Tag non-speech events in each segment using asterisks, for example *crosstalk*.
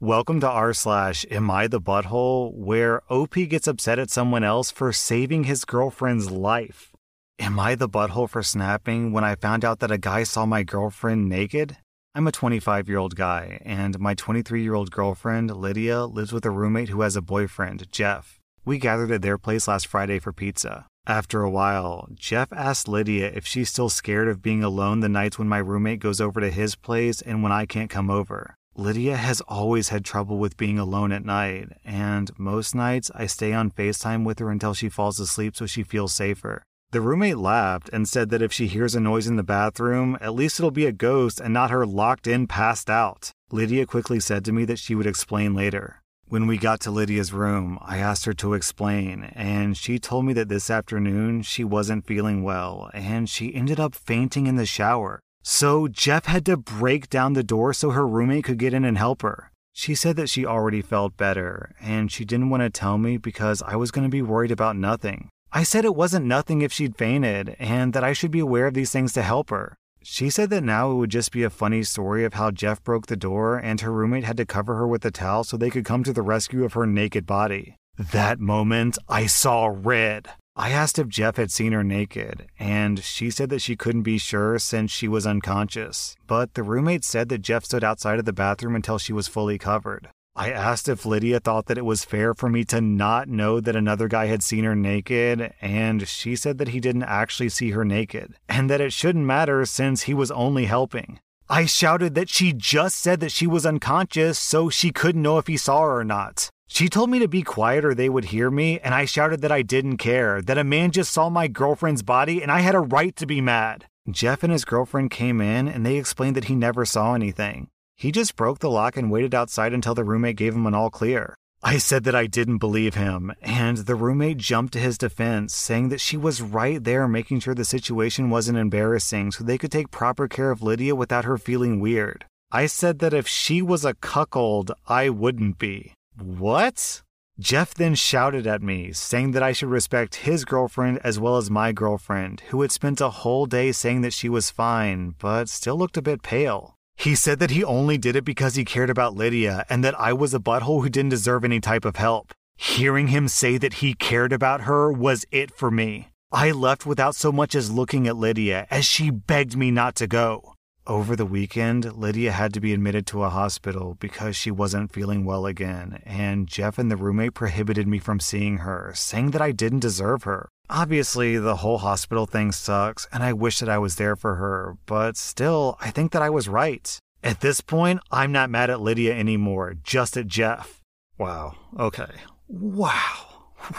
Welcome to r slash Am I the Butthole, where OP gets upset at someone else for saving his girlfriend's life. Am I the butthole for snapping when I found out that a guy saw my girlfriend naked? I'm a 25 year old guy, and my 23 year old girlfriend, Lydia, lives with a roommate who has a boyfriend, Jeff. We gathered at their place last Friday for pizza. After a while, Jeff asked Lydia if she's still scared of being alone the nights when my roommate goes over to his place and when I can't come over. Lydia has always had trouble with being alone at night, and most nights I stay on FaceTime with her until she falls asleep so she feels safer. The roommate laughed and said that if she hears a noise in the bathroom, at least it'll be a ghost and not her locked in, passed out. Lydia quickly said to me that she would explain later. When we got to Lydia's room, I asked her to explain, and she told me that this afternoon she wasn't feeling well and she ended up fainting in the shower. So Jeff had to break down the door so her roommate could get in and help her. She said that she already felt better, and she didn't want to tell me because I was going to be worried about nothing. I said it wasn't nothing if she'd fainted, and that I should be aware of these things to help her. She said that now it would just be a funny story of how Jeff broke the door and her roommate had to cover her with a towel so they could come to the rescue of her naked body. That moment, I saw red. I asked if Jeff had seen her naked, and she said that she couldn't be sure since she was unconscious. But the roommate said that Jeff stood outside of the bathroom until she was fully covered. I asked if Lydia thought that it was fair for me to not know that another guy had seen her naked, and she said that he didn't actually see her naked, and that it shouldn't matter since he was only helping. I shouted that she just said that she was unconscious, so she couldn't know if he saw her or not. She told me to be quiet or they would hear me, and I shouted that I didn't care, that a man just saw my girlfriend's body and I had a right to be mad. Jeff and his girlfriend came in and they explained that he never saw anything. He just broke the lock and waited outside until the roommate gave him an all clear. I said that I didn't believe him, and the roommate jumped to his defense, saying that she was right there making sure the situation wasn't embarrassing so they could take proper care of Lydia without her feeling weird. I said that if she was a cuckold, I wouldn't be. What? Jeff then shouted at me, saying that I should respect his girlfriend as well as my girlfriend, who had spent a whole day saying that she was fine, but still looked a bit pale. He said that he only did it because he cared about Lydia and that I was a butthole who didn't deserve any type of help. Hearing him say that he cared about her was it for me. I left without so much as looking at Lydia as she begged me not to go. Over the weekend, Lydia had to be admitted to a hospital because she wasn't feeling well again, and Jeff and the roommate prohibited me from seeing her, saying that I didn't deserve her. Obviously, the whole hospital thing sucks, and I wish that I was there for her, but still, I think that I was right. At this point, I'm not mad at Lydia anymore, just at Jeff. Wow, okay. Wow.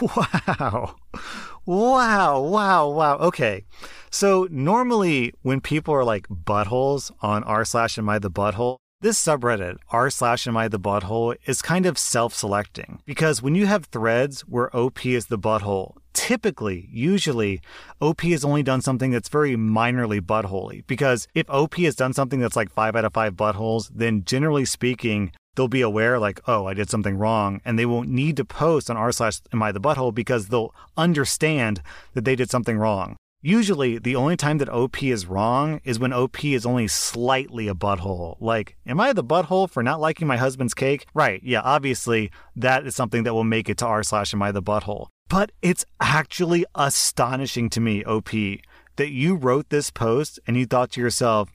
*laughs* Wow. Wow, wow, wow. Okay. So normally when people are like buttholes on r slash am I the butthole, this subreddit, r slash am I the butthole, is kind of self-selecting because when you have threads where OP is the butthole, typically, usually, OP has only done something that's very minorly buttholey. Because if OP has done something that's like five out of five buttholes, then generally speaking, they'll be aware like, oh, I did something wrong, and they won't need to post on r slash am I the butthole because they'll understand that they did something wrong. Usually, the only time that OP is wrong is when OP is only slightly a butthole. Like, am I the butthole for not liking my husband's cake? Right, yeah, obviously, that is something that will make it to r slash am I the butthole. But it's actually astonishing to me, OP, that you wrote this post and you thought to yourself,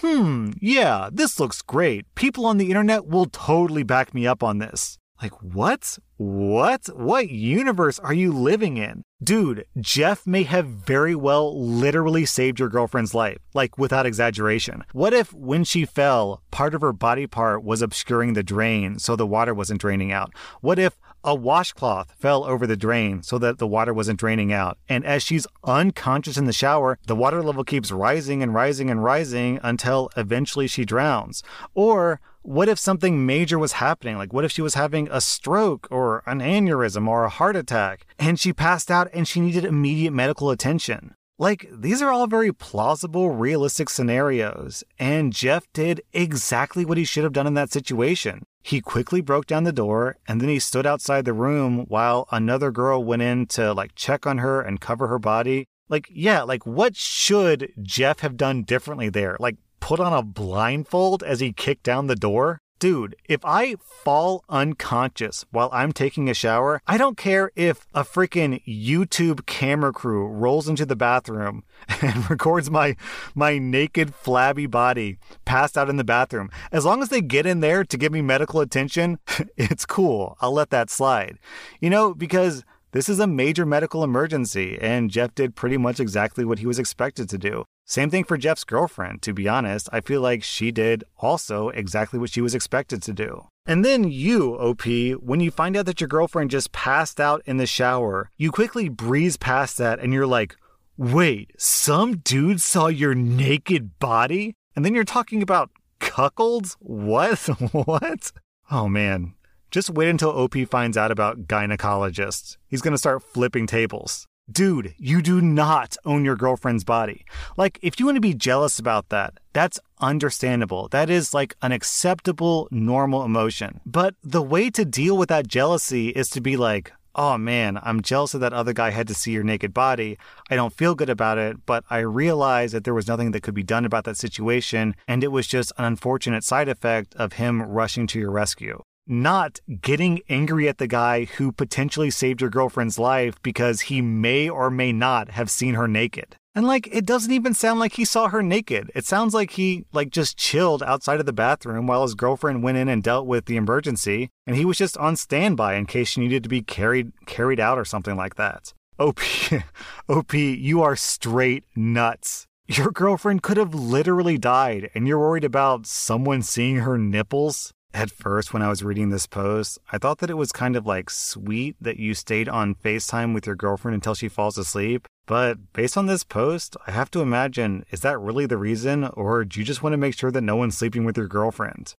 hmm, yeah, this looks great. People on the internet will totally back me up on this. Like, what? What? What universe are you living in? Dude, Jeff may have very well literally saved your girlfriend's life, like without exaggeration. What if when she fell, part of her body part was obscuring the drain so the water wasn't draining out? What if a washcloth fell over the drain so that the water wasn't draining out. And as she's unconscious in the shower, the water level keeps rising and rising and rising until eventually she drowns. Or what if something major was happening? Like, what if she was having a stroke or an aneurysm or a heart attack and she passed out and she needed immediate medical attention? Like, these are all very plausible, realistic scenarios, and Jeff did exactly what he should have done in that situation. He quickly broke down the door and then he stood outside the room while another girl went in to like check on her and cover her body. Like, yeah, like what should Jeff have done differently there? Like, put on a blindfold as he kicked down the door? Dude, if I fall unconscious while I'm taking a shower, I don't care if a freaking YouTube camera crew rolls into the bathroom *laughs* and records my my naked flabby body passed out in the bathroom. As long as they get in there to give me medical attention, *laughs* it's cool. I'll let that slide. You know, because this is a major medical emergency, and Jeff did pretty much exactly what he was expected to do. Same thing for Jeff's girlfriend, to be honest. I feel like she did also exactly what she was expected to do. And then you, OP, when you find out that your girlfriend just passed out in the shower, you quickly breeze past that and you're like, wait, some dude saw your naked body? And then you're talking about cuckolds? What? *laughs* what? Oh man. Just wait until OP finds out about gynecologists. He's gonna start flipping tables. Dude, you do not own your girlfriend's body. Like, if you want to be jealous about that, that's understandable. That is like an acceptable, normal emotion. But the way to deal with that jealousy is to be like, oh man, I'm jealous of that other guy had to see your naked body. I don't feel good about it, but I realized that there was nothing that could be done about that situation, and it was just an unfortunate side effect of him rushing to your rescue not getting angry at the guy who potentially saved your girlfriend's life because he may or may not have seen her naked. And like it doesn't even sound like he saw her naked. It sounds like he like just chilled outside of the bathroom while his girlfriend went in and dealt with the emergency and he was just on standby in case she needed to be carried carried out or something like that. OP *laughs* OP, you are straight nuts. Your girlfriend could have literally died and you're worried about someone seeing her nipples? At first, when I was reading this post, I thought that it was kind of like sweet that you stayed on FaceTime with your girlfriend until she falls asleep. But based on this post, I have to imagine is that really the reason, or do you just want to make sure that no one's sleeping with your girlfriend?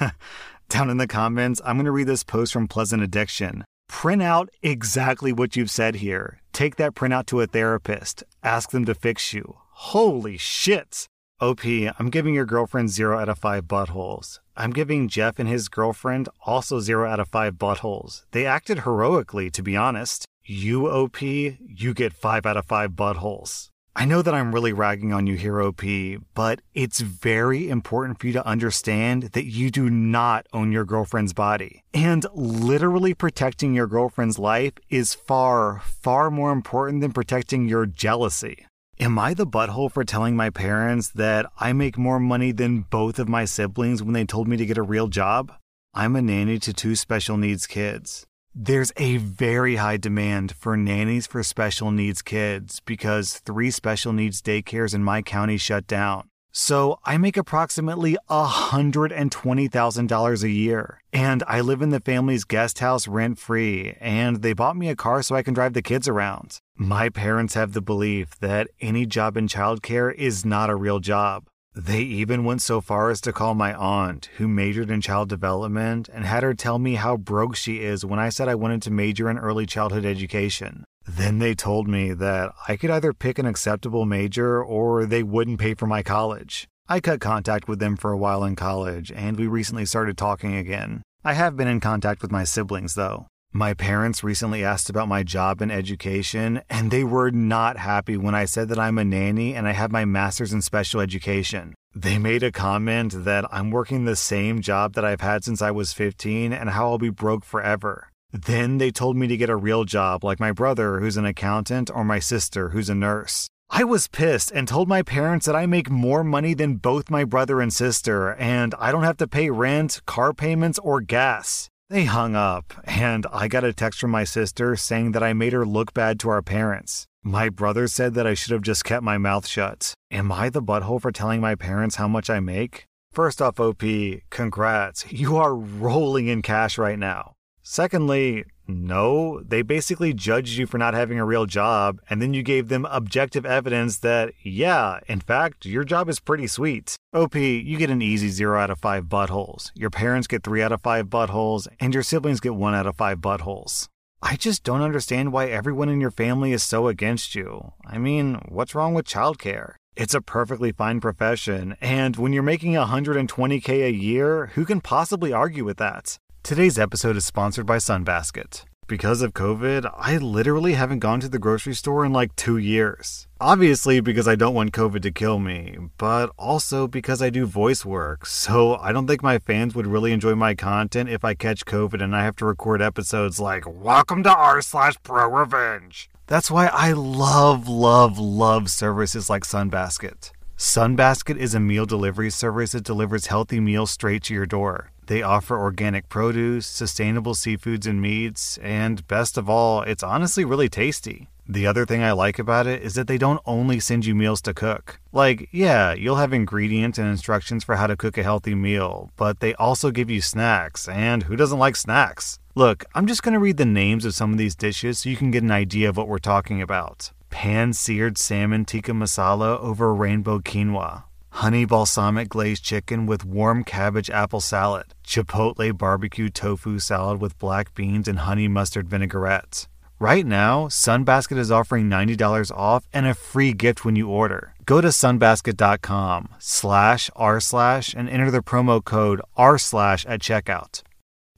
*laughs* Down in the comments, I'm going to read this post from Pleasant Addiction. Print out exactly what you've said here. Take that printout to a therapist. Ask them to fix you. Holy shit! OP, I'm giving your girlfriend 0 out of 5 buttholes. I'm giving Jeff and his girlfriend also 0 out of 5 buttholes. They acted heroically, to be honest. You, OP, you get 5 out of 5 buttholes. I know that I'm really ragging on you here, OP, but it's very important for you to understand that you do not own your girlfriend's body. And literally protecting your girlfriend's life is far, far more important than protecting your jealousy. Am I the butthole for telling my parents that I make more money than both of my siblings when they told me to get a real job? I'm a nanny to two special needs kids. There's a very high demand for nannies for special needs kids because three special needs daycares in my county shut down. So I make approximately $120,000 a year. And I live in the family's guest house rent free, and they bought me a car so I can drive the kids around. My parents have the belief that any job in childcare is not a real job. They even went so far as to call my aunt, who majored in child development, and had her tell me how broke she is when I said I wanted to major in early childhood education. Then they told me that I could either pick an acceptable major or they wouldn't pay for my college. I cut contact with them for a while in college, and we recently started talking again. I have been in contact with my siblings, though. My parents recently asked about my job in education, and they were not happy when I said that I'm a nanny and I have my master's in special education. They made a comment that I'm working the same job that I've had since I was 15 and how I'll be broke forever. Then they told me to get a real job like my brother, who's an accountant, or my sister, who's a nurse. I was pissed and told my parents that I make more money than both my brother and sister, and I don't have to pay rent, car payments, or gas. They hung up, and I got a text from my sister saying that I made her look bad to our parents. My brother said that I should have just kept my mouth shut. Am I the butthole for telling my parents how much I make? First off, OP, congrats. You are rolling in cash right now. Secondly, no, they basically judged you for not having a real job, and then you gave them objective evidence that, yeah, in fact, your job is pretty sweet. OP, you get an easy 0 out of 5 buttholes. Your parents get 3 out of 5 buttholes, and your siblings get 1 out of 5 buttholes. I just don't understand why everyone in your family is so against you. I mean, what's wrong with childcare? It's a perfectly fine profession, and when you're making 120k a year, who can possibly argue with that? Today's episode is sponsored by Sunbasket. because of COVID, I literally haven't gone to the grocery store in like two years. Obviously, because I don't want COVID to kill me, but also because I do voice work, so I don't think my fans would really enjoy my content if I catch COVID and I have to record episodes like, Welcome to r slash pro revenge. That's why I love, love, love services like Sunbasket. Sunbasket is a meal delivery service that delivers healthy meals straight to your door. They offer organic produce, sustainable seafoods and meats, and best of all, it's honestly really tasty. The other thing I like about it is that they don't only send you meals to cook. Like, yeah, you'll have ingredients and instructions for how to cook a healthy meal, but they also give you snacks, and who doesn't like snacks? Look, I'm just gonna read the names of some of these dishes so you can get an idea of what we're talking about. Pan seared salmon tikka masala over rainbow quinoa honey balsamic glazed chicken with warm cabbage apple salad, chipotle barbecue tofu salad with black beans and honey mustard vinaigrette. Right now, Sunbasket is offering $90 off and a free gift when you order. Go to sunbasket.com slash r slash and enter the promo code r slash at checkout.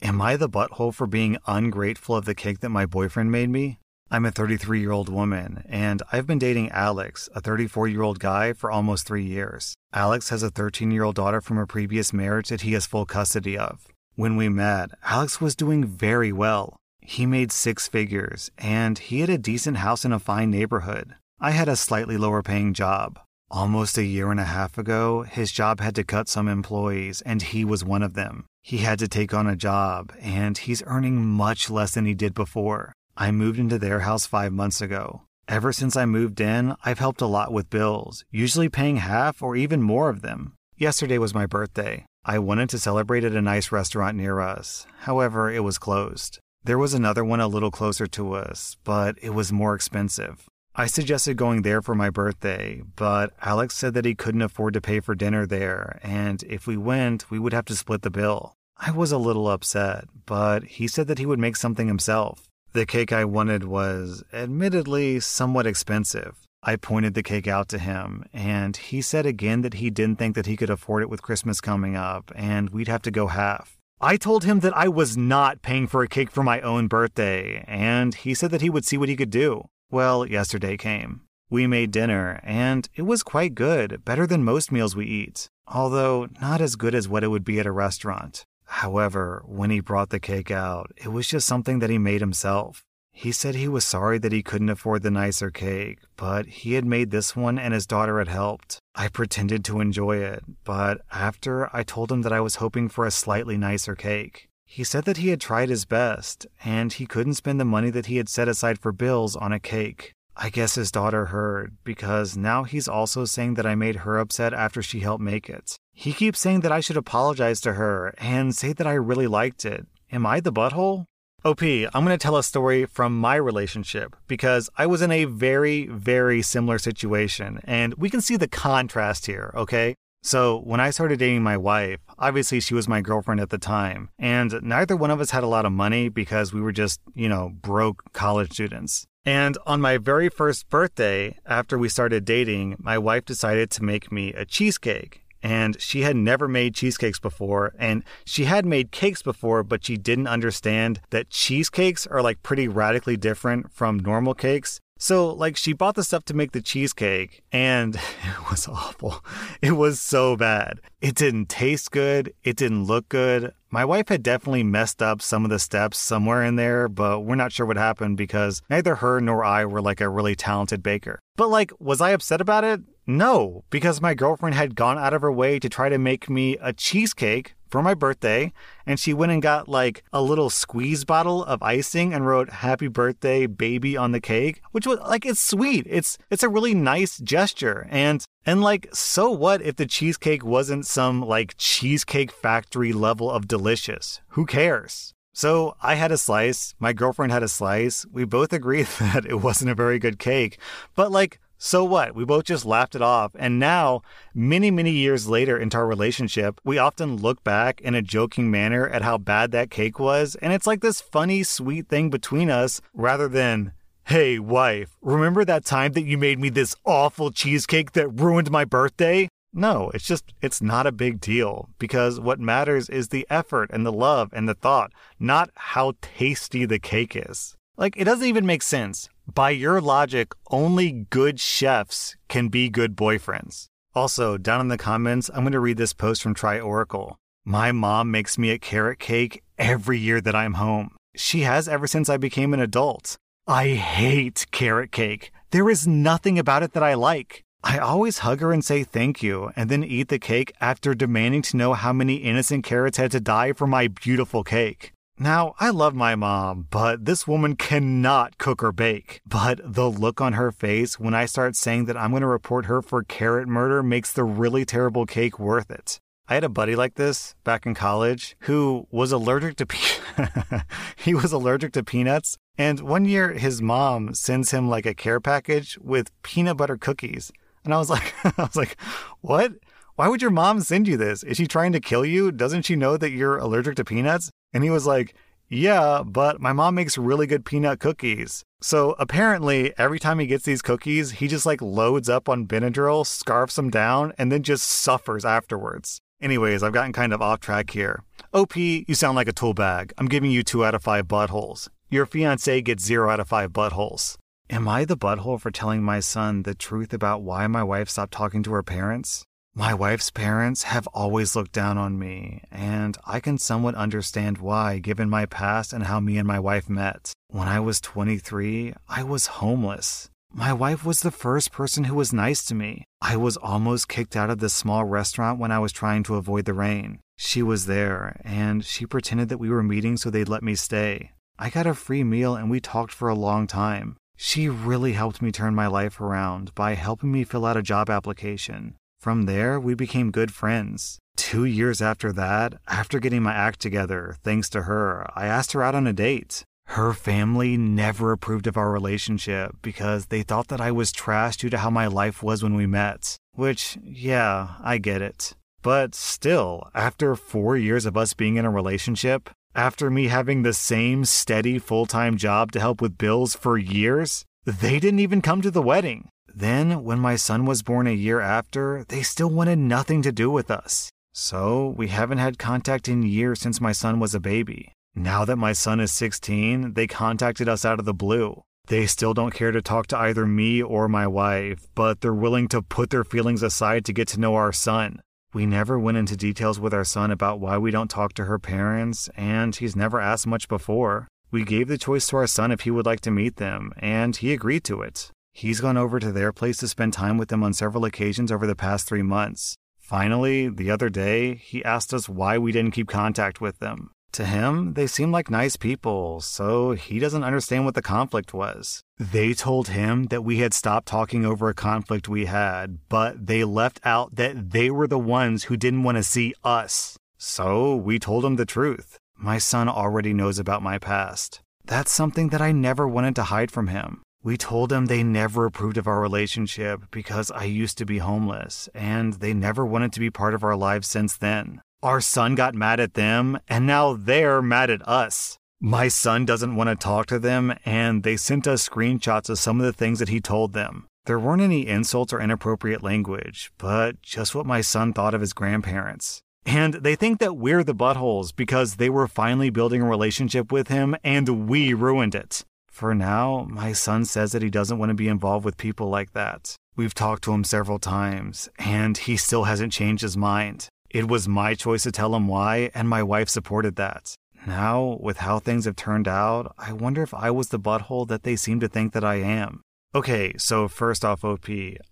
Am I the butthole for being ungrateful of the cake that my boyfriend made me? I'm a 33 year old woman, and I've been dating Alex, a 34 year old guy, for almost three years. Alex has a 13 year old daughter from a previous marriage that he has full custody of. When we met, Alex was doing very well. He made six figures, and he had a decent house in a fine neighborhood. I had a slightly lower paying job. Almost a year and a half ago, his job had to cut some employees, and he was one of them. He had to take on a job, and he's earning much less than he did before. I moved into their house five months ago. Ever since I moved in, I've helped a lot with bills, usually paying half or even more of them. Yesterday was my birthday. I wanted to celebrate at a nice restaurant near us. However, it was closed. There was another one a little closer to us, but it was more expensive. I suggested going there for my birthday, but Alex said that he couldn't afford to pay for dinner there, and if we went, we would have to split the bill. I was a little upset, but he said that he would make something himself. The cake I wanted was, admittedly, somewhat expensive. I pointed the cake out to him, and he said again that he didn't think that he could afford it with Christmas coming up, and we'd have to go half. I told him that I was not paying for a cake for my own birthday, and he said that he would see what he could do. Well, yesterday came. We made dinner, and it was quite good, better than most meals we eat, although not as good as what it would be at a restaurant. However, when he brought the cake out, it was just something that he made himself. He said he was sorry that he couldn't afford the nicer cake, but he had made this one and his daughter had helped. I pretended to enjoy it, but after I told him that I was hoping for a slightly nicer cake. He said that he had tried his best, and he couldn't spend the money that he had set aside for bills on a cake. I guess his daughter heard, because now he's also saying that I made her upset after she helped make it. He keeps saying that I should apologize to her and say that I really liked it. Am I the butthole? OP, I'm going to tell a story from my relationship because I was in a very, very similar situation, and we can see the contrast here, okay? So, when I started dating my wife, obviously she was my girlfriend at the time, and neither one of us had a lot of money because we were just, you know, broke college students. And on my very first birthday, after we started dating, my wife decided to make me a cheesecake and she had never made cheesecakes before and she had made cakes before but she didn't understand that cheesecakes are like pretty radically different from normal cakes so, like, she bought the stuff to make the cheesecake, and *laughs* it was awful. It was so bad. It didn't taste good. It didn't look good. My wife had definitely messed up some of the steps somewhere in there, but we're not sure what happened because neither her nor I were like a really talented baker. But, like, was I upset about it? No, because my girlfriend had gone out of her way to try to make me a cheesecake for my birthday, and she went and got like a little squeeze bottle of icing and wrote "Happy Birthday, Baby" on the cake, which was like it's sweet. It's it's a really nice gesture, and and like so what if the cheesecake wasn't some like cheesecake factory level of delicious? Who cares? So I had a slice, my girlfriend had a slice. We both agreed *laughs* that it wasn't a very good cake, but like so what? We both just laughed it off. And now, many, many years later into our relationship, we often look back in a joking manner at how bad that cake was. And it's like this funny, sweet thing between us rather than, hey, wife, remember that time that you made me this awful cheesecake that ruined my birthday? No, it's just, it's not a big deal because what matters is the effort and the love and the thought, not how tasty the cake is. Like, it doesn't even make sense. By your logic, only good chefs can be good boyfriends. Also, down in the comments, I'm going to read this post from Try Oracle. My mom makes me a carrot cake every year that I'm home. She has ever since I became an adult. I hate carrot cake. There is nothing about it that I like. I always hug her and say thank you, and then eat the cake after demanding to know how many innocent carrots had to die for my beautiful cake. Now, I love my mom, but this woman cannot cook or bake. But the look on her face when I start saying that I'm going to report her for carrot murder makes the really terrible cake worth it. I had a buddy like this back in college who was allergic to pe- *laughs* he was allergic to peanuts and one year his mom sends him like a care package with peanut butter cookies. And I was like *laughs* I was like what? Why would your mom send you this? Is she trying to kill you? Doesn't she know that you're allergic to peanuts and he was like yeah, but my mom makes really good peanut cookies. So apparently, every time he gets these cookies, he just like loads up on Benadryl, scarfs them down, and then just suffers afterwards. Anyways, I've gotten kind of off track here. OP, you sound like a tool bag. I'm giving you two out of five buttholes. Your fiance gets zero out of five buttholes. Am I the butthole for telling my son the truth about why my wife stopped talking to her parents? My wife's parents have always looked down on me, and I can somewhat understand why given my past and how me and my wife met. When I was 23, I was homeless. My wife was the first person who was nice to me. I was almost kicked out of this small restaurant when I was trying to avoid the rain. She was there, and she pretended that we were meeting so they'd let me stay. I got a free meal and we talked for a long time. She really helped me turn my life around by helping me fill out a job application. From there, we became good friends. Two years after that, after getting my act together, thanks to her, I asked her out on a date. Her family never approved of our relationship because they thought that I was trash due to how my life was when we met. Which, yeah, I get it. But still, after four years of us being in a relationship, after me having the same steady full time job to help with bills for years, they didn't even come to the wedding. Then, when my son was born a year after, they still wanted nothing to do with us. So, we haven't had contact in years since my son was a baby. Now that my son is 16, they contacted us out of the blue. They still don't care to talk to either me or my wife, but they're willing to put their feelings aside to get to know our son. We never went into details with our son about why we don't talk to her parents, and he's never asked much before. We gave the choice to our son if he would like to meet them, and he agreed to it. He's gone over to their place to spend time with them on several occasions over the past three months. Finally, the other day, he asked us why we didn't keep contact with them. To him, they seemed like nice people, so he doesn't understand what the conflict was. They told him that we had stopped talking over a conflict we had, but they left out that they were the ones who didn't want to see us. So we told him the truth. My son already knows about my past. That's something that I never wanted to hide from him. We told them they never approved of our relationship because I used to be homeless, and they never wanted to be part of our lives since then. Our son got mad at them, and now they're mad at us. My son doesn't want to talk to them, and they sent us screenshots of some of the things that he told them. There weren't any insults or inappropriate language, but just what my son thought of his grandparents. And they think that we're the buttholes because they were finally building a relationship with him and we ruined it. For now, my son says that he doesn't want to be involved with people like that. We've talked to him several times, and he still hasn't changed his mind. It was my choice to tell him why, and my wife supported that. Now, with how things have turned out, I wonder if I was the butthole that they seem to think that I am. Okay, so first off, OP,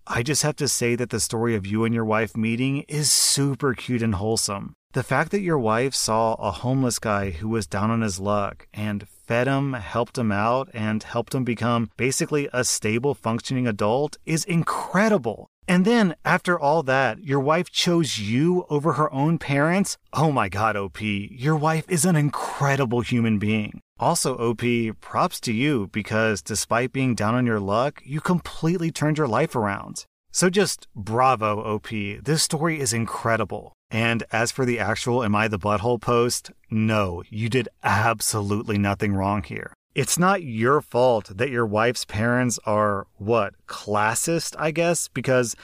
I just have to say that the story of you and your wife meeting is super cute and wholesome. The fact that your wife saw a homeless guy who was down on his luck and fed him, helped him out, and helped him become basically a stable, functioning adult is incredible. And then, after all that, your wife chose you over her own parents? Oh my god, OP, your wife is an incredible human being. Also, OP, props to you because despite being down on your luck, you completely turned your life around. So just bravo, OP. This story is incredible. And as for the actual Am I the Butthole post, no, you did absolutely nothing wrong here. It's not your fault that your wife's parents are, what, classist, I guess? Because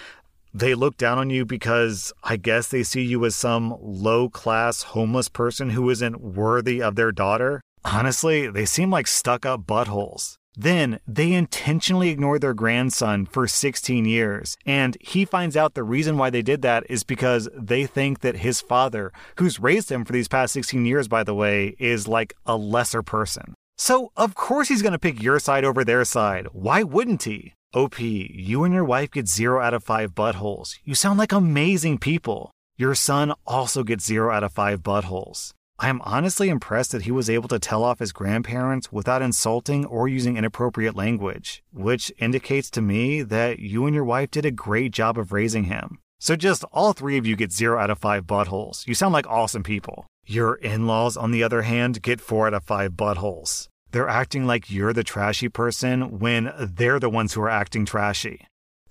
They look down on you because I guess they see you as some low class homeless person who isn't worthy of their daughter. Honestly, they seem like stuck up buttholes. Then they intentionally ignore their grandson for 16 years, and he finds out the reason why they did that is because they think that his father, who's raised him for these past 16 years, by the way, is like a lesser person. So, of course, he's going to pick your side over their side. Why wouldn't he? OP, you and your wife get zero out of five buttholes. You sound like amazing people. Your son also gets zero out of five buttholes. I am honestly impressed that he was able to tell off his grandparents without insulting or using inappropriate language, which indicates to me that you and your wife did a great job of raising him. So just all three of you get zero out of five buttholes. You sound like awesome people. Your in laws, on the other hand, get four out of five buttholes. They're acting like you're the trashy person when they're the ones who are acting trashy.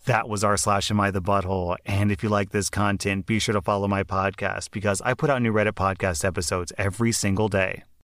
That was r slash am I the butthole. And if you like this content, be sure to follow my podcast because I put out new Reddit podcast episodes every single day.